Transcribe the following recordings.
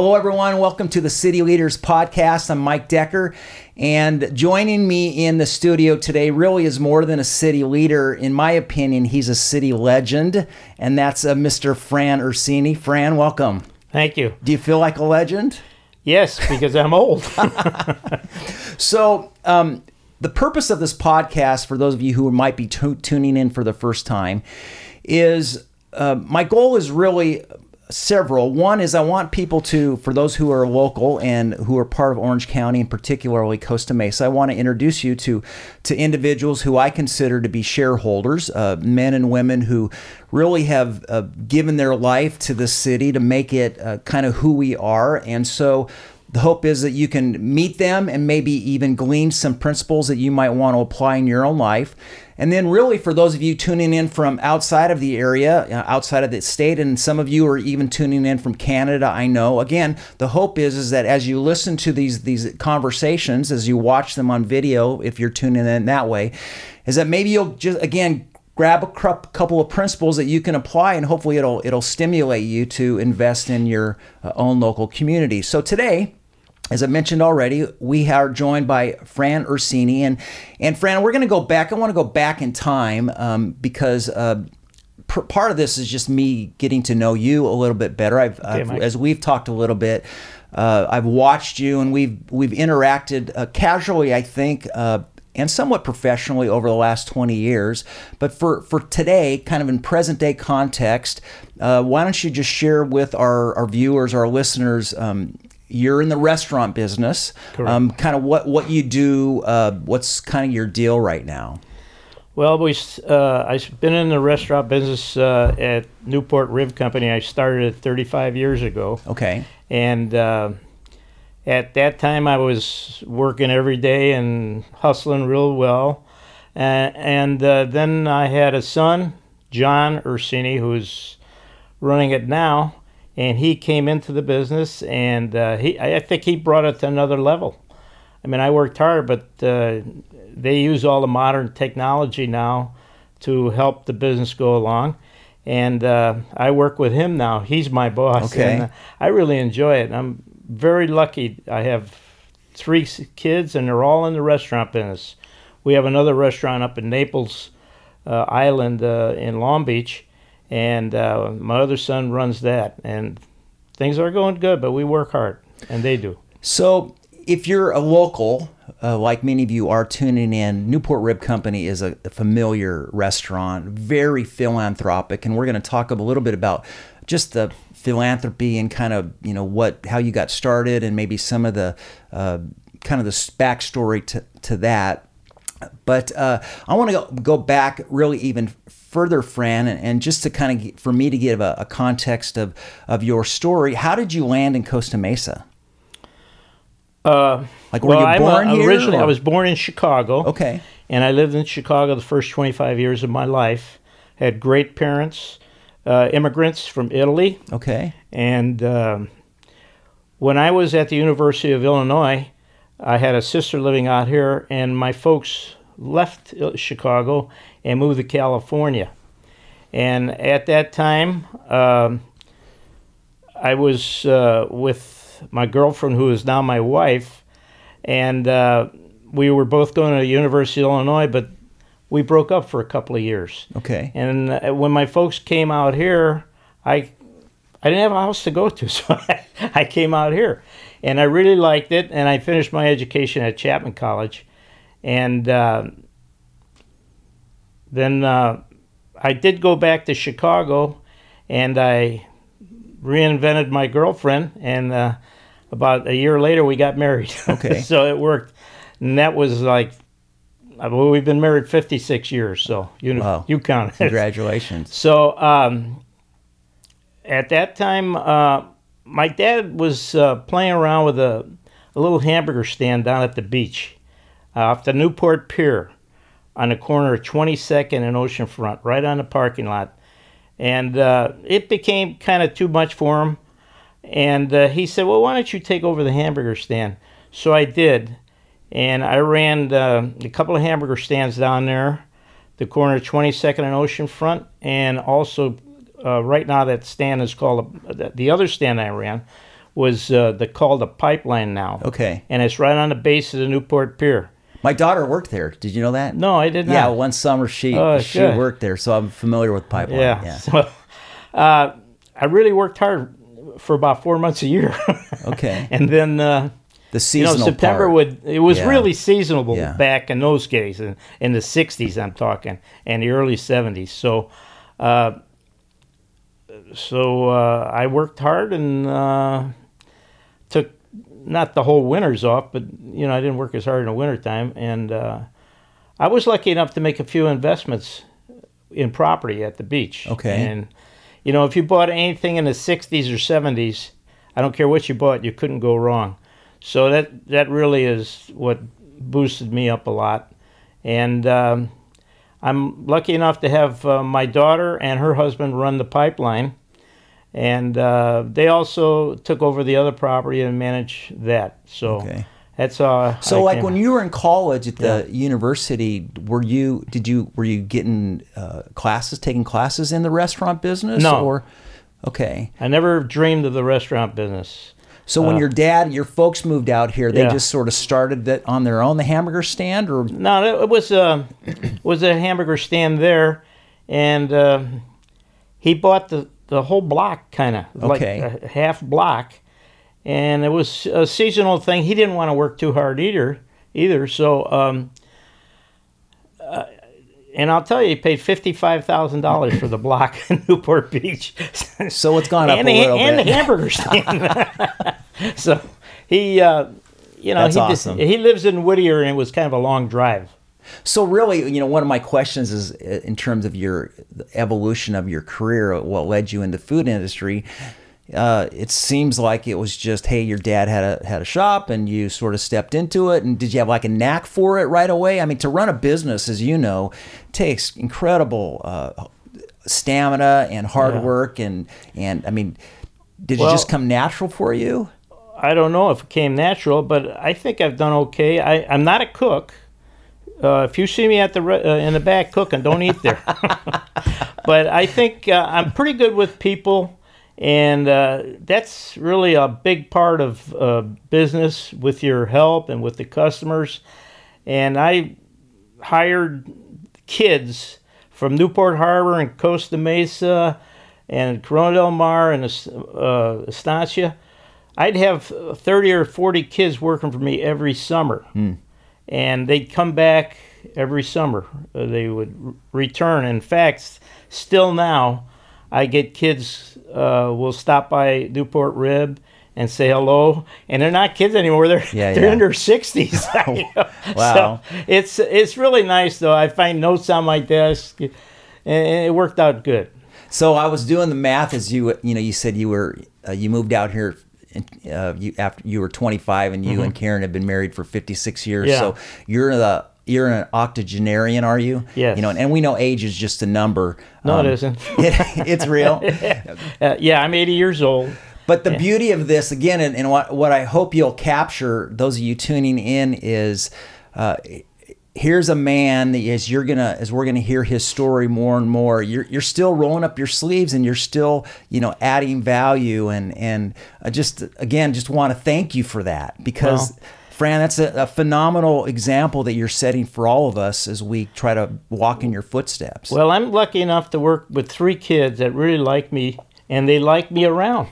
Hello, everyone. Welcome to the City Leaders Podcast. I'm Mike Decker, and joining me in the studio today really is more than a city leader. In my opinion, he's a city legend, and that's uh, Mr. Fran Ursini. Fran, welcome. Thank you. Do you feel like a legend? Yes, because I'm old. so, um, the purpose of this podcast, for those of you who might be t- tuning in for the first time, is uh, my goal is really several. One is I want people to, for those who are local and who are part of Orange County and particularly Costa Mesa, I want to introduce you to to individuals who I consider to be shareholders, uh, men and women who really have uh, given their life to the city to make it uh, kind of who we are, and so. The hope is that you can meet them and maybe even glean some principles that you might want to apply in your own life. And then, really, for those of you tuning in from outside of the area, uh, outside of the state, and some of you are even tuning in from Canada, I know. Again, the hope is is that as you listen to these these conversations, as you watch them on video, if you're tuning in that way, is that maybe you'll just again grab a couple of principles that you can apply and hopefully it'll it'll stimulate you to invest in your uh, own local community. So today as I mentioned already, we are joined by Fran Ursini. And, and Fran, we're going to go back. I want to go back in time um, because uh, pr- part of this is just me getting to know you a little bit better. I've, okay, I've as we've talked a little bit, uh, I've watched you and we've we've interacted uh, casually, I think, uh, and somewhat professionally over the last 20 years. But for, for today, kind of in present day context, uh, why don't you just share with our, our viewers, our listeners, um, you're in the restaurant business. Um, kind of what what you do. Uh, what's kind of your deal right now? Well, we uh, I've been in the restaurant business uh, at Newport Rib Company. I started it 35 years ago. Okay. And uh, at that time, I was working every day and hustling real well. and uh, then I had a son, John Ursini, who's running it now and he came into the business, and uh, he I think he brought it to another level. I mean, I worked hard, but uh, they use all the modern technology now to help the business go along. And uh, I work with him now. He's my boss. Okay. And uh, I really enjoy it. I'm very lucky. I have three kids, and they're all in the restaurant business. We have another restaurant up in Naples uh, Island uh, in Long Beach and uh, my other son runs that, and things are going good. But we work hard, and they do. So, if you're a local, uh, like many of you are tuning in, Newport Rib Company is a, a familiar restaurant, very philanthropic, and we're going to talk a little bit about just the philanthropy and kind of you know what how you got started, and maybe some of the uh, kind of the backstory to to that. But uh, I want to go, go back really even further, Fran, and, and just to kind of for me to give a, a, context of of your story, how did you land in Costa Mesa? Uh, like, were well, you born a, here? Originally, or? I was born in Chicago. Okay. And I lived in Chicago the first 25 years of my life. Had great parents, uh, immigrants from Italy. Okay. And um, when I was at the University of Illinois, I had a sister living out here, and my folks left Chicago and moved to California. And at that time, um, I was uh, with my girlfriend, who is now my wife, and uh, we were both going to the University of Illinois, but we broke up for a couple of years. Okay. And uh, when my folks came out here, I I didn't have a house to go to, so I, I came out here, and I really liked it. And I finished my education at Chapman College, and uh, then uh, I did go back to Chicago, and I reinvented my girlfriend, and uh, about a year later we got married. Okay. so it worked, and that was like. Well, we've been married 56 years, so you know, wow. you count it. Congratulations. So um, at that time, uh, my dad was uh, playing around with a, a, little hamburger stand down at the beach uh, off the Newport Pier on the corner of 22nd and Oceanfront, right on the parking lot. And uh, it became kind of too much for him. And uh, he said, Well, why don't you take over the hamburger stand? So I did. And I ran uh, a couple of hamburger stands down there, the corner of 22nd and Oceanfront. And also, uh, right now, that stand is called, the other stand I ran was uh, the called the pipeline now. Okay. And it's right on the base of the Newport Pier. My daughter worked there. Did you know that? No, I did not. Yeah, one summer she Oh, she good. worked there, so I'm familiar with pipeline. Yeah. Yeah. So, uh, I really worked hard for about four months a year. Okay. and then, uh, The you know, September part. would, it was Yeah. really seasonable Yeah. back in those days, in, in the 60s, I'm talking, and the early 70s. So, uh, so uh, I worked hard and uh, took not the whole winters off, but you know I didn't work as hard in the wintertime. And uh, I was lucky enough to make a few investments in property at the beach. Okay. And you know if you bought anything in the '60s or '70s, I don't care what you bought, you couldn't go wrong. So that that really is what boosted me up a lot. And um, I'm lucky enough to have uh, my daughter and her husband run the pipeline, and uh, they also took over the other property and manage that. So Okay. that's uh. So, I like when you were in college at the university, were you did you were you getting uh, classes, taking classes in the restaurant business? No. Or okay. I never dreamed of the restaurant business. So when your dad, your folks moved out here, they Uh, Yeah. just sort of started that on their own, the hamburger stand, or No, it was a was a hamburger stand there, and uh, he bought the the whole block, kind of Okay. like a half block, and it was a seasonal thing. He didn't want to work too hard either, either. So, um, uh, and I'll tell you, he paid fifty five thousand dollars for the block in Newport Beach. so it's gone up and a the, little and bit. the hamburger stand. so he, uh, you know, That's he awesome. he lives in Whittier, and it was kind of a long drive. So really, you know, one of my questions is uh, in terms of your the evolution of your career, what led you into the food industry. Uh, it seems like it was just, hey, your dad had a had a shop, and you sort of stepped into it. And did you have like a knack for it right away? I mean, to run a business, as you know, takes incredible uh, stamina and hard Yeah. work, and and I mean, did it just come natural for you? I don't know if it came natural, but I think I've done okay. I, I'm not a cook. Uh, if you see me at the re- uh, in the back cooking, don't eat there. but I think uh, I'm pretty good with people, and uh, that's really a big part of uh, business with your help and with the customers. And I hired kids from Newport Harbor and Costa Mesa and Corona del Mar and uh, Estancia. I'd have 30 or 40 kids working for me every summer. And they'd come back every summer. Uh, they would r- return. In fact, still now, I get kids uh, will stop by Newport Rib and say hello, and they're not kids anymore. They're Yeah, they're yeah. in their sixties. Wow. So it's it's really nice though. I find notes on my desk, and it worked out good. So I was doing the math as you you know you said you were uh, you moved out here uh, you after you were 25 and you and Karen had been married for 56 years. Mm-hmm. Yeah. So you're the you're an octogenarian, are you? Yes. You know, and we know age is just a number. No, Um, it isn't. it- it's real. Uh, yeah, I'm 80 years old. But the beauty of this, again, and, and what, what I hope you'll capture, those of you tuning in, is uh, here's a man that as you're gonna, as we're gonna hear his story more and more, you're, you're still rolling up your sleeves and you're still, you know, adding value. And and I just again, just want to thank you for that because. Well- Fran, that's a, a phenomenal example that you're setting for all of us as we try to walk in your footsteps. Well, I'm lucky enough to work with three kids that really like me, and they like me around.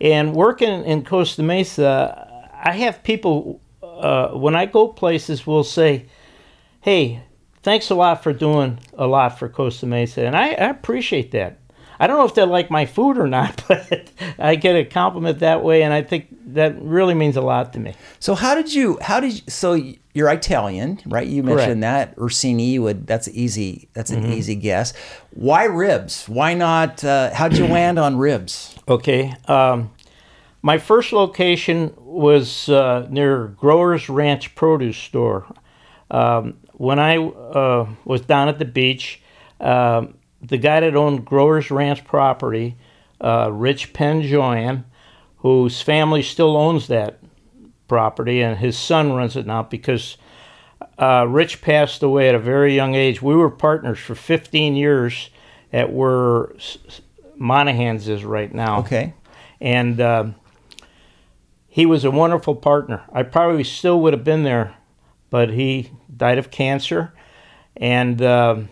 And working in Costa Mesa, I have people uh, when I go places will say, "Hey, thanks a lot for doing a lot for Costa Mesa," and I, I appreciate that. I don't know if they like my food or not, but I get a compliment that way, and I think that really means a lot to me. So how did you? How did you, so you're Italian, right? You mentioned that Ursini would. That's easy. That's an Mm-hmm. easy guess. Why ribs? Why not? Uh, how'd you land on ribs? Okay. Um, my first location was uh, near Growers Ranch Produce Store. Um, when I uh, was down at the beach, um, the guy that owned Growers Ranch property, uh, Rich Penjoyan, whose family still owns that property, and his son runs it now because uh, Rich passed away at a very young age. We were partners for 15 years at where Monahan's is right now. Okay. And um he was a wonderful partner. I probably still would have been there, but he died of cancer, and um,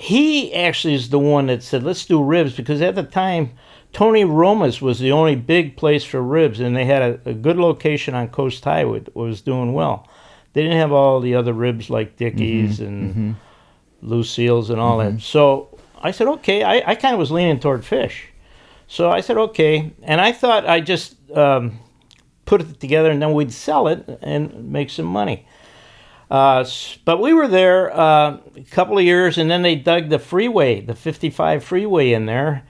he actually is the one that said, "Let's do ribs," because at the time. Tony Roma's was the only big place for ribs, and they had a, a good location on Coast Highway that was doing well. They didn't have all the other ribs like mm-hmm, Dickey's and mm-hmm. Lucille's and all that. Mm-hmm. So I said, okay. I, I kind of was leaning toward fish. So I said, okay. And I thought I just um, put it together and then we'd sell it and make some money. Uh, but we were there uh, a couple of years and then they dug the freeway, the 55 freeway in there.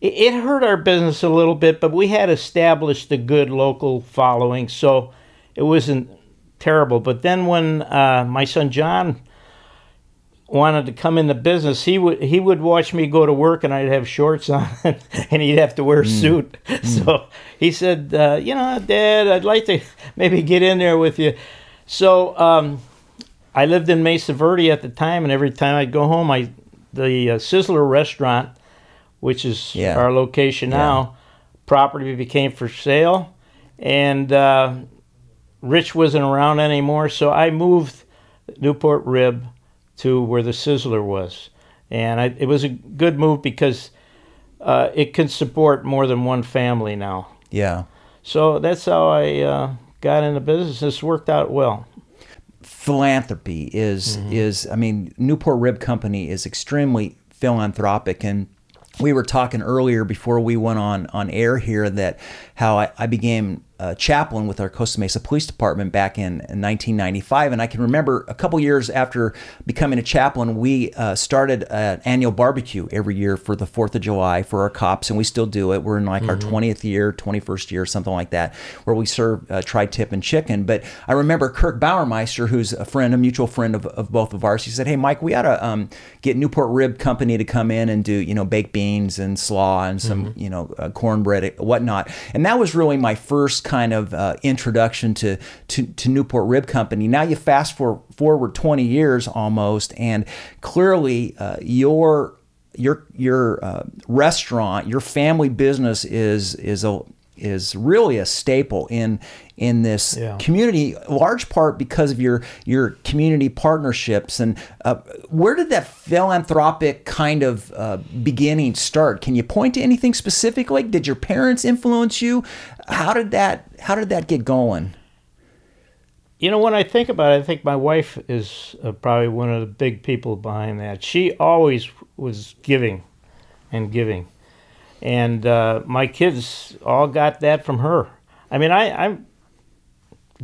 It, it hurt our business a little bit, but we had established a good local following. So it wasn't terrible. But then when uh, my son John wanted to come in the business, he would he would watch me go to work, and I'd have shorts on, and he'd have to wear a suit. So he said, uh, "You know, Dad, I'd like to maybe get in there with you." So um, I lived in Mesa Verde at the time, and every time I'd go home, I the uh, Sizzler restaurant, which is Yeah. our location now, property became for sale, and uh, Rich wasn't around anymore, so I moved Newport Rib to where the Sizzler was, and I, it was a good move because uh, it can support more than one family now. Yeah. So that's how I uh, got into business. This worked out well. philanthropy is mm-hmm. is I mean Newport Rib Company is extremely philanthropic and we were talking earlier before we went on on air here that how I, I became a chaplain with our Costa Mesa Police Department back in, in 1995, and I can remember a couple years after becoming a chaplain, we uh, started an annual barbecue every year for the Fourth of July for our cops, and we still do it. We're in like our 20th year, 21st year, something like that, where we serve uh, tri-tip and chicken. But I remember Kirk Bauermeister, who's a friend, a mutual friend of, of both of ours. He said, "Hey, Mike, we ought to um, get Newport Rib Company to come in and do you know baked beans and slaw and some you know uh, cornbread, whatnot." And that was really my first kind of uh, introduction to, to to Newport Rib Company. Now you fast for, forward 20 years almost, and clearly uh, your your your uh, restaurant, your family business is is a is really a staple in in this Yeah. community, large part because of your your community partnerships. And uh, where did that philanthropic kind of uh, beginning start? Can you point to anything specifically? Did your parents influence you? How did that How did that get going? You know, when I think about it, I think my wife is uh, probably one of the big people behind that. She always was giving and giving. And uh, my kids all got that from her. I mean, I, I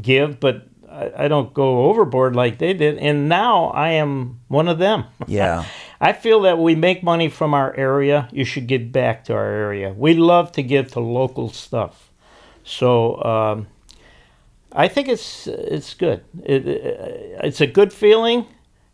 give, but I, I don't go overboard like they did. And now I am one of them. Yeah. I feel that we make money from our area. You should give back to our area. We love to give to local stuff. So um, I think it's it's good. It, it, it's a good feeling,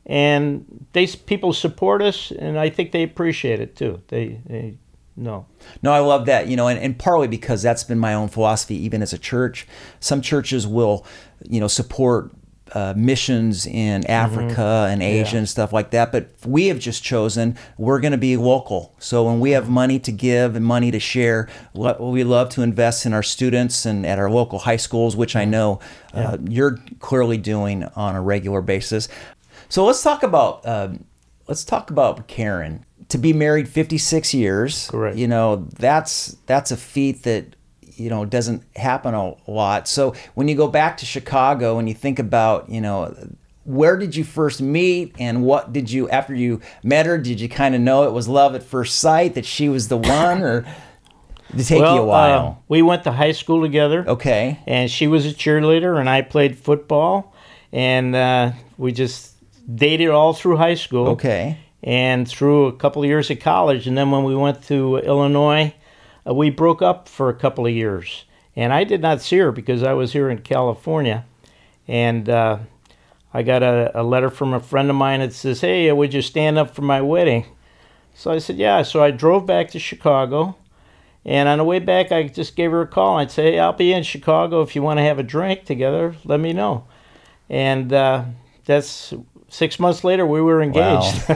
and they people support us, and I think they appreciate it too. They they know. No, I love that, you know, and, and partly because that's been my own philosophy, even as a church. Some churches will, you know, support uh, missions in Africa and Asia and stuff like that. But we have just chosen we're going to be local. So when we have money to give and money to share, lo- we love to invest in our students and at our local high schools, which I know uh, you're clearly doing on a regular basis. So let's talk about um, let's talk about Karen. To be married 56 years, Correct. you know that's that's a feat that you know doesn't happen a lot. So when you go back to Chicago and you think about you know where did you first meet and what did you after you met her did you kind of know it was love at first sight that she was the one or did it take well, you a uh, while? we went to high school together. okay. and she was a cheerleader and I played football and uh, we just dated all through high school Okay. And through a couple of years of college and then when we went to Illinois uh, we broke up for a couple of years and I did not see her because I was here in California and uh, I got a, a letter from a friend of mine that says hey would you stand up for my wedding so I said yeah so I drove back to Chicago and on the way back, I just gave her a call. I'd say, hey, I'll be in Chicago. If you want to have a drink together, let me know. And uh, that's six months later, we were engaged.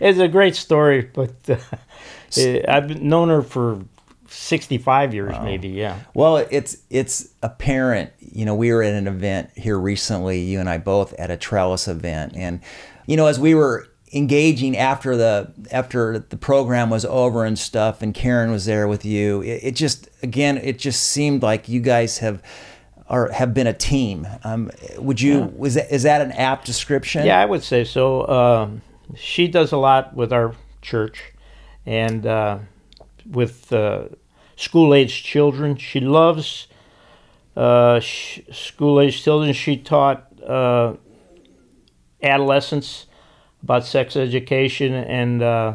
it's a great story, but uh, I've known her for 65 years, maybe. Yeah. Well, it's it's apparent. You know, we were at an event here recently, you and I both at a trellis event, and you know, as we were engaging after the after the program was over and stuff, and Karen was there with you, it, it just again, it just seemed like you guys have. Or have been a team. Um, would you? Was that is that an apt description? Yeah, I would say so. Um, she does a lot with our church, and uh, with uh, school age children. She loves uh, sh- school age children. She taught uh, adolescents about sex education, and uh,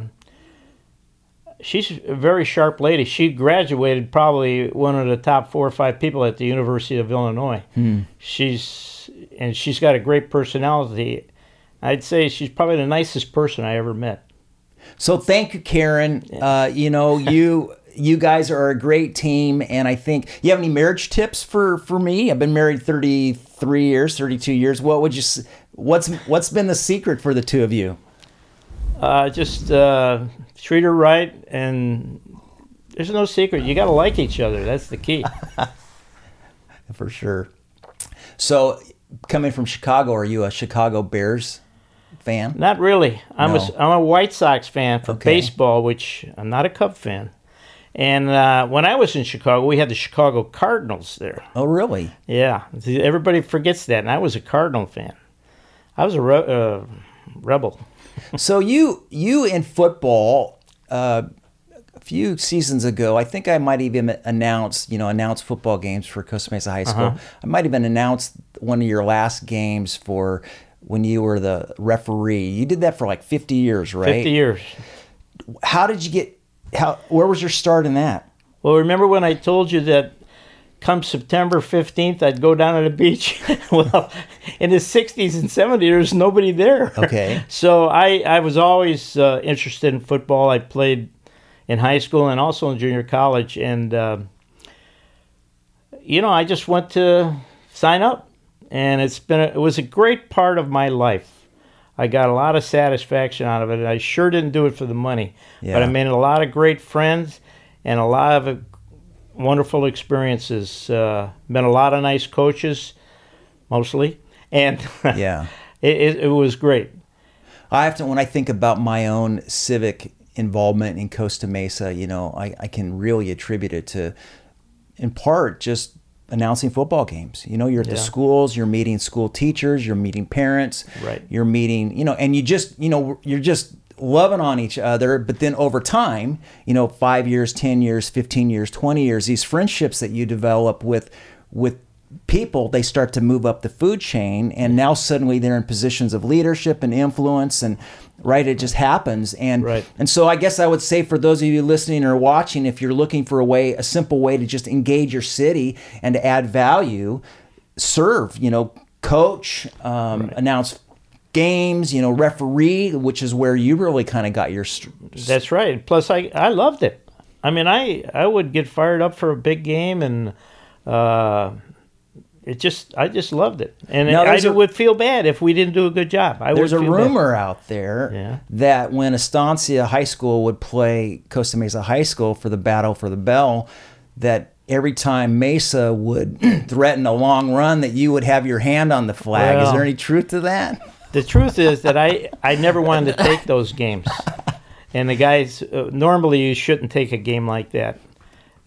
she's a very sharp lady. She graduated probably one of the top four or five people at the University of Illinois. She's and she's got a great personality. I'd say she's probably the nicest person I ever met. So thank you, Karen. Uh, you know, you you guys are a great team, and I think you have any marriage tips for for me. I've been married thirty three years, thirty two years. What would you? What's what's been the secret for the two of you? Uh, just uh, treat her right, and there's no secret. You got to like each other. That's the key. For sure. So, coming from Chicago, are you a Chicago Bears fan? Not really. I'm No. a I'm a White Sox fan for Okay. baseball, which I'm not a Cub fan. And uh, when I was in Chicago, we had the Chicago Cardinals there. Oh, really? Yeah, everybody forgets that, and I was a Cardinal fan. I was a re- uh, rebel. So you you in football uh, a few seasons ago i think i might even announce you know announce football games for costa mesa high school. I might even announced one of your last games for when you were the referee. You did that for like 50 years right? Fifty years. how did you get how where was your start in that? Well, remember when I told you that come September 15th, I'd go down to the beach? well, in the 60s and 70s, there was nobody there. Okay. so I, I was always uh, interested in football. I played in high school and also in junior college. And, uh, you know, I just went to sign up. And it's been a, it was a great part of my life. I got a lot of satisfaction out of it. I sure didn't do it for the money, but I made a lot of great friends and a lot of wonderful experiences. Uh, met a lot of nice coaches, mostly, and yeah it, it, it was great. I have to when I think about my own civic involvement in Costa Mesa, you know, I, I can really attribute it to in part just announcing football games. You know, you're at the schools, you're meeting school teachers, you're meeting parents, Right. you're meeting, you know, and you just, you know, you're just loving on each other, but then over time, you know, 5 years, 10 years, 15 years, 20 years, these friendships that you develop with with people they start to move up the food chain and now suddenly they're in positions of leadership and influence and right it just happens and Right. and so i guess i would say for those of you listening or watching if you're looking for a way a simple way to just engage your city and to add value serve you know coach um, announce games you know referee which is where you really kind of got your st- That's right. Plus, I I loved it. I mean, I I would get fired up for a big game, and uh, it just I just loved it. And Now, I there's a- would feel bad if we didn't do a good job. I There's a feel bad. rumor out there Yeah. that when Estancia High School would play Costa Mesa High School for the battle for the bell, that every time Mesa would threaten a long run, that you would have your hand on the flag. Is there any truth to that? The truth is that I, I never wanted to take those games. And the guys, uh, normally you shouldn't take a game like that.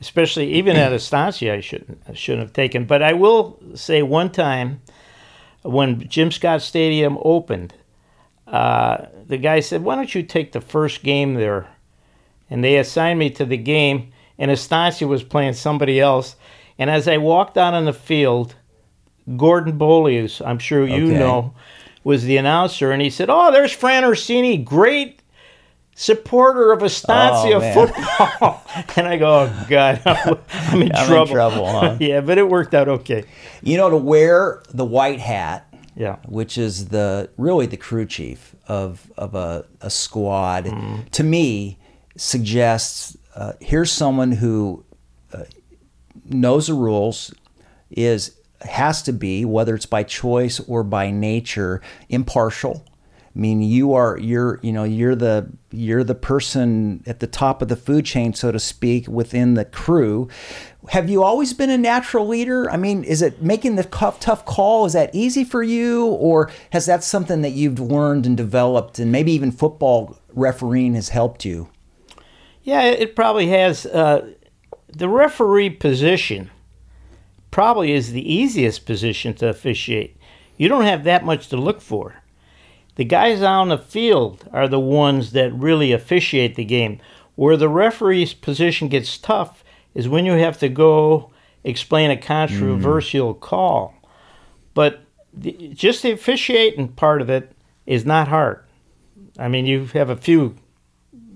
Especially even at Estancia, I shouldn't, I shouldn't have taken. But I will say one time when Jim Scott Stadium opened, uh, the guy said, Why don't you take the first game there? And they assigned me to the game, and Estancia was playing somebody else. And as I walked out on the field, Gordon Bolius, I'm sure you Okay. know, was the announcer, and he said, "Oh, there's Fran Ursini, great supporter of Estancia Oh, football." and I go, "Oh God, I'm in I'm in trouble." trouble, huh? yeah, but it worked out okay. You know, to wear the white hat, Yeah, which is the really the crew chief of of a, a squad, Mm-hmm. to me suggests uh, here's someone who uh, knows the rules, is has to be whether it's by choice or by nature impartial. I mean, you are you're you know you're the you're the person at the top of the food chain, so to speak, within the crew. Have you always been a natural leader? I mean, is it making the tough, call? Is that easy for you, or has that something that you've learned and developed, and maybe even football refereeing has helped you? Yeah, it probably has. Uh, the referee position probably is the easiest position to officiate. You don't have that much to look for. The guys on the field are the ones that really officiate the game. Where the referee's position gets tough is when you have to go explain a controversial mm. call. But the, just the officiating part of it is not hard. I mean, you have a few,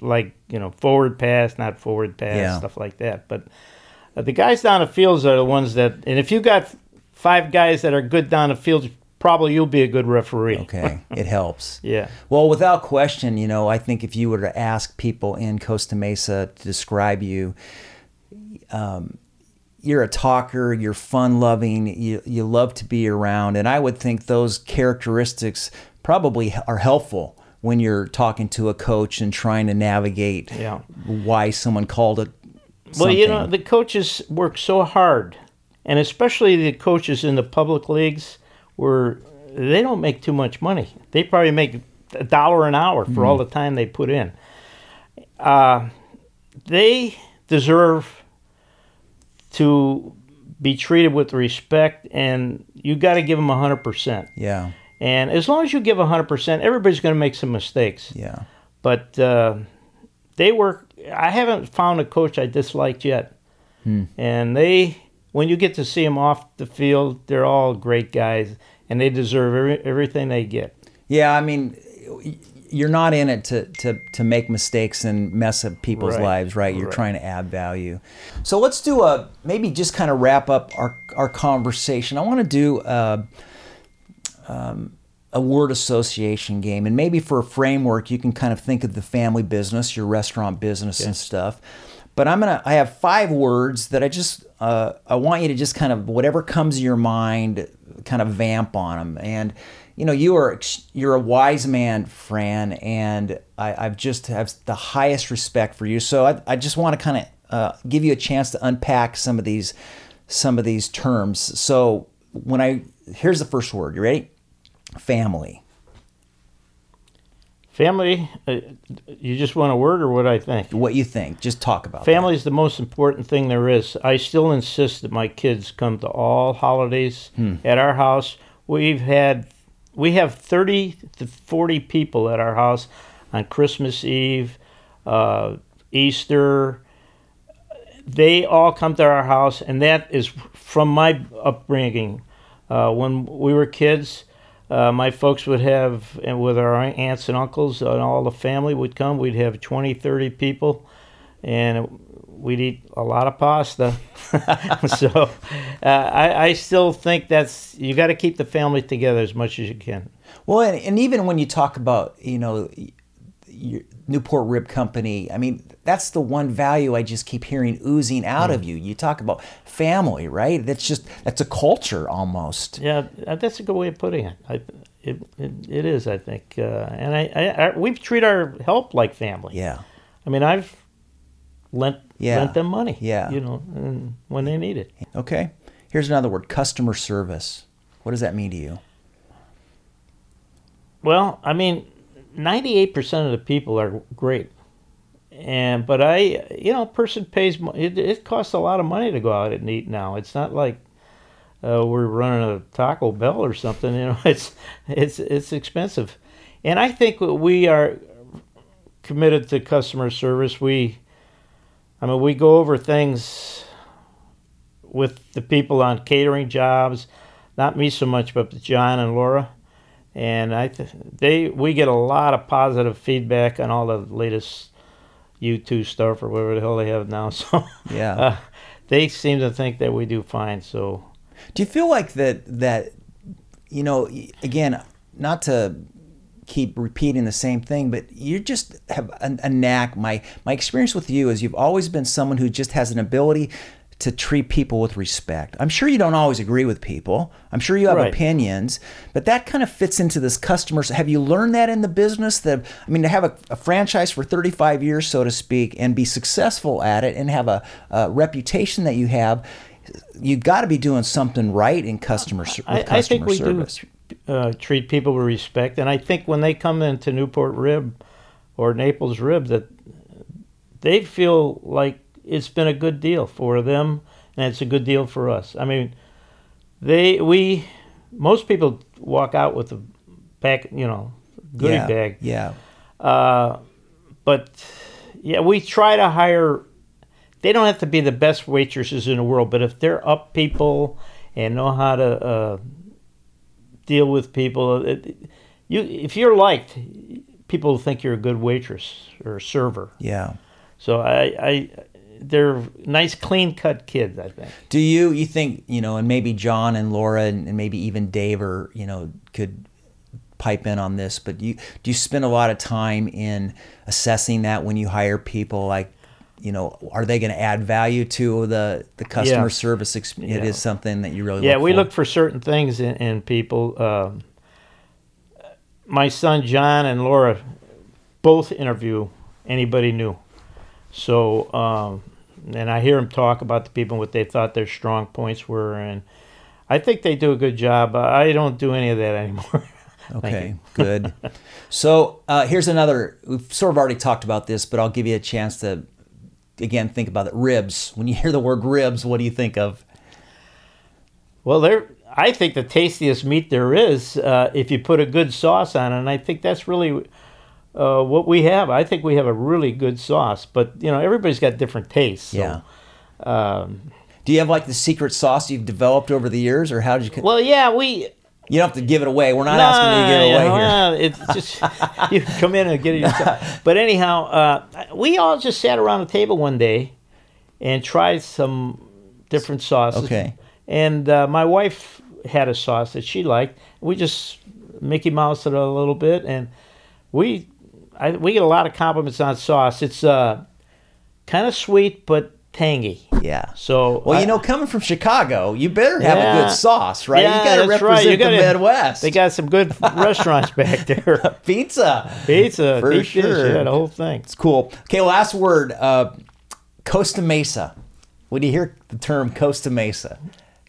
like, you know, forward pass, not forward pass, yeah. stuff like that. But the guys down the fields are the ones that, and if you got five guys that are good down the field, probably you'll be a good referee. Okay, it helps. yeah. Well, without question, you know, I think if you were to ask people in Costa Mesa to describe you, um, you're a talker, you're fun loving, you, you love to be around. And I would think those characteristics probably are helpful when you're talking to a coach and trying to navigate yeah. why someone called Something. Well, you know, the coaches work so hard, and especially the coaches in the public leagues where they don't make too much money. They probably make a dollar an hour for mm all the time they put in. Uh, they deserve to be treated with respect, and you got to give them hundred percent. Yeah. And as long as you give hundred percent, everybody's going to make some mistakes. Yeah. But uh, they work. I haven't found a coach I disliked yet, hmm. and they when you get to see them off the field, they're all great guys, and they deserve every, everything they get. Yeah, I mean, you're not in it to, to, to make mistakes and mess up people's right. lives, right? You're right. trying to add value. So let's do a maybe just kind of wrap up our, our conversation. I want to do a, um, a word association game, and maybe for a framework, you can kind of think of the family business, your restaurant business, yes. and stuff. But I'm gonna. I have five words that I just. Uh, I want you to just kind of whatever comes to your mind, kind of vamp on them. And you know, you are you're a wise man, Fran, and I, I've just have the highest respect for you. So I, I just want to kind of uh, give you a chance to unpack some of these some of these terms. So when I here's the first word. You ready? Family. Family, uh, you just want a word or what I think? What you think. Just talk about Family that. is the most important thing there is. I still insist that my kids come to all holidays hmm. at our house. We've had we have 30 to 40 people at our house on Christmas Eve, uh, Easter. They all come to our house, and that is from my upbringing. Uh, when we were kids, uh, my folks would have, and with our aunts and uncles and all the family would come. We'd have 20, 30 people, and we'd eat a lot of pasta. so uh, I, I, still think that's, you got to keep the family together as much as you can. Well, and, and even when you talk about, you know, Newport Rib Company. I mean, that's the one value I just keep hearing oozing out mm. of you. You talk about family, right? That's just that's a culture almost. Yeah, that's a good way of putting it. I, it, it, it is, I think, uh, and I, I, I, we treat our help like family. Yeah. I mean, I've lent yeah. lent them money. Yeah. You know, when they need it. Okay. Here's another word: customer service. What does that mean to you? Well, I mean, 98% of the people are great. And but I, you know, person pays. It, it costs a lot of money to go out and eat now. It's not like uh, we're running a Taco Bell or something. You know, it's it's it's expensive, and I think we are committed to customer service. We, I mean, we go over things with the people on catering jobs, not me so much, but John and Laura and I th- they we get a lot of positive feedback on all the latest U2 stuff or whatever the hell they have now. So yeah, uh, they seem to think that we do fine. So do you feel like that that you know again not to keep repeating the same thing, but you just have a, a knack. My my experience with you is you've always been someone who just has an ability to treat people with respect. I'm sure you don't always agree with people. I'm sure you have Right. opinions, but that kind of fits into this customers. Have you learned that in the business? That I mean, to have a, a franchise for 35 years, so to speak, and be successful at it, and have a, a reputation that you have, you've got to be doing something right in customer I, customer I think we service. do uh, treat people with respect, and I think when they come into Newport Rib or Naples Rib, that they feel like it's been a good deal for them, and it's a good deal for us. I mean, they we most people walk out with a pack, you know, goodie yeah, bag. Yeah. Uh, but yeah, we try to hire. They don't have to be the best waitresses in the world, but if they're up people and know how to uh, deal with people, it, you if you're liked, people think you're a good waitress or server. Yeah. So I, I they're nice, clean cut kids. I think. Do you you think you know, and maybe John and Laura and, and maybe even Dave or you know could pipe in on this, but you do you spend a lot of time in assessing that when you hire people like you know are they going to add value to the the customer Yeah. service exp- it Yeah. is something that you really Yeah, look we for. look for certain things in, in people. Um, my son John and Laura both interview anybody new. So, um, and I hear them talk about the people what they thought their strong points were, and I think they do a good job. Uh, I don't do any of that anymore. Okay, good. So uh, here's another. We've sort of already talked about this, but I'll give you a chance to again think about it. Ribs. When you hear the word ribs, what do you think of? Well, they're. I think the tastiest meat there is uh, if you put a good sauce on it, and I think that's really uh, what we have. I think we have a really good sauce, but you know everybody's got different tastes. So, Yeah. Um, Do you have like the secret sauce you've developed over the years, or how did you? well, yeah, we. You don't have to give it away. We're not asking you to give it away here. It's just you come in and get it yourself. But anyhow, uh, we all just sat around a table one day and tried some different sauces. Okay. And uh, my wife had a sauce that she liked. We just Mickey Mouse it a little bit, and we I, we get a lot of compliments on sauce. It's uh, kind of sweet but tangy. Yeah. So Well, I- you know, coming from Chicago, you better have a good sauce, right? Yeah, you got to that's represent right. You the gotta- Midwest. they got some good restaurants back there. pizza. Pizza, For dish, sure. yeah, the whole thing. It's cool. Okay, last word. Uh, Costa Mesa. When you hear the term Costa Mesa,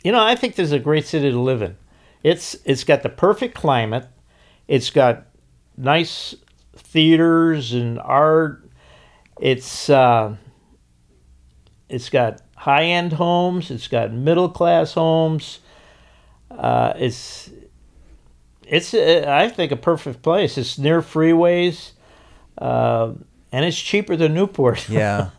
You know, I think there's a great city to live in. It's it's got the perfect climate. It's got nice theaters and art. It's uh, it's got high end homes. It's got middle class homes. Uh, it's it's uh, I think a perfect place. It's near freeways, uh, and it's cheaper than Newport. yeah.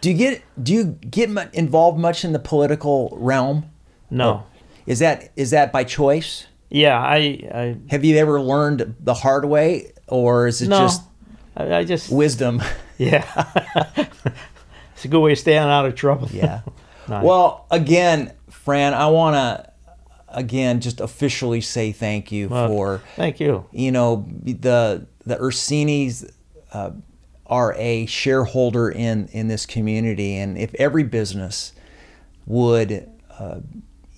do you get do you get involved much in the political realm? no. Is that is that by choice? Yeah, I I Have you ever learned the hard way, or is it no. just I, I just wisdom? Yeah. it's a good way of staying out of trouble. Yeah. Nice. Well, again, Fran, I want to again just officially say thank you Well, for Thank you. you know the the Ursini's uh, are a shareholder in in this community, and if every business would uh,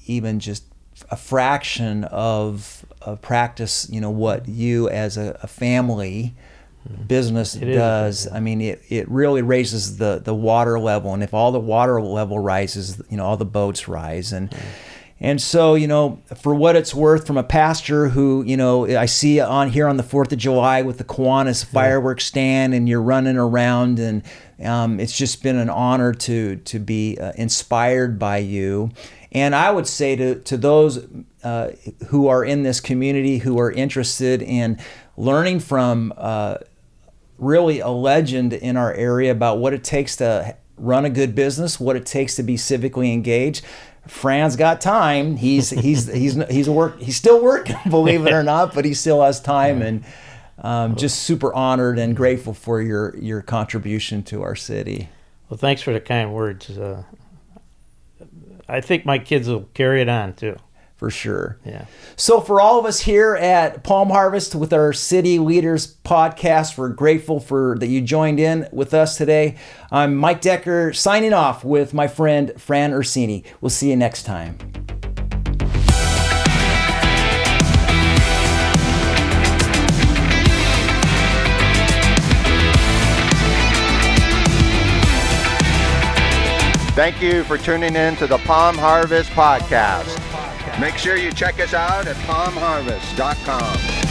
even just a fraction of of practice, you know what you as a, a family business It is does. I mean, it, it really raises the the water level, and if all the water level rises, you know all the boats rise, and. And so, you know, for what it's worth, from a pastor who, you know, I see on here on the Fourth of July with the Kiwanis fireworks stand, and you're running around, and um, it's just been an honor to to be uh, inspired by you. And I would say to to those uh, who are in this community who are interested in learning from uh, really a legend in our area about what it takes to run a good business, what it takes to be civically engaged. Fran's got time. He's he's he's he's work. He's still working, believe it or not, but he still has time, and um, just super honored and grateful for your your contribution to our city. Well, thanks for the kind words. Uh, I think my kids will carry it on too. For sure. Yeah. So, for all of us here at Palm Harvest with our City Leaders podcast, we're grateful for that you joined in with us today. I'm Mike Decker signing off with my friend Fran Ursini. We'll see you next time. Thank you for tuning in to the Palm Harvest Podcast. Make sure you check us out at palmharvest.com.